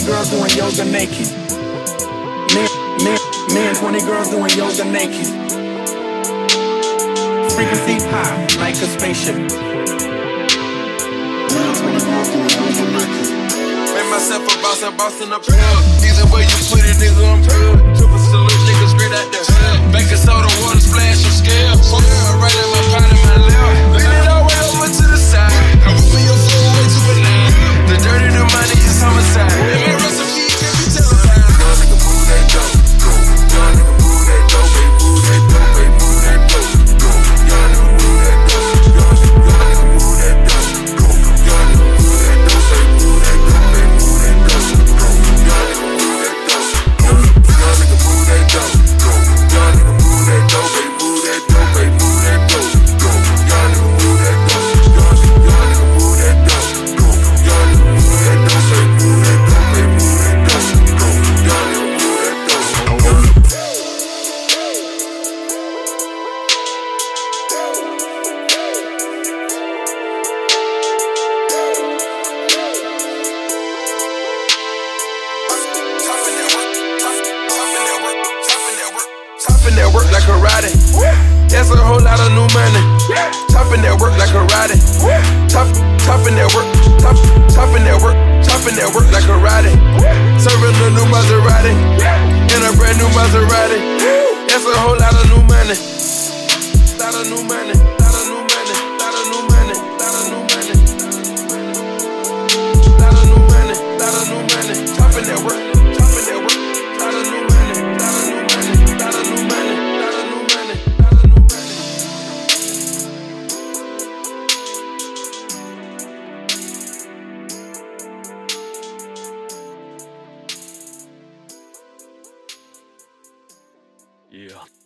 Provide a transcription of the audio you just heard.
20 girls doing yoga naked. Me, me, me and 20 girls doing yoga naked. Frequency high, like a spaceship. Made myself a boss, I'm bossing up here. Either way you put it, nigga, I'm here. Triple salute, niggas straight out there. Baking work like a riding. That's a whole lot of new money. Chopping that work like a riding. Chop, chopping that work. Chop, chopping that work. Chopping that work like a riding. Serving a new Maserati. In a brand new Maserati. That's a whole lot of new money. Lot of new money. Yeah.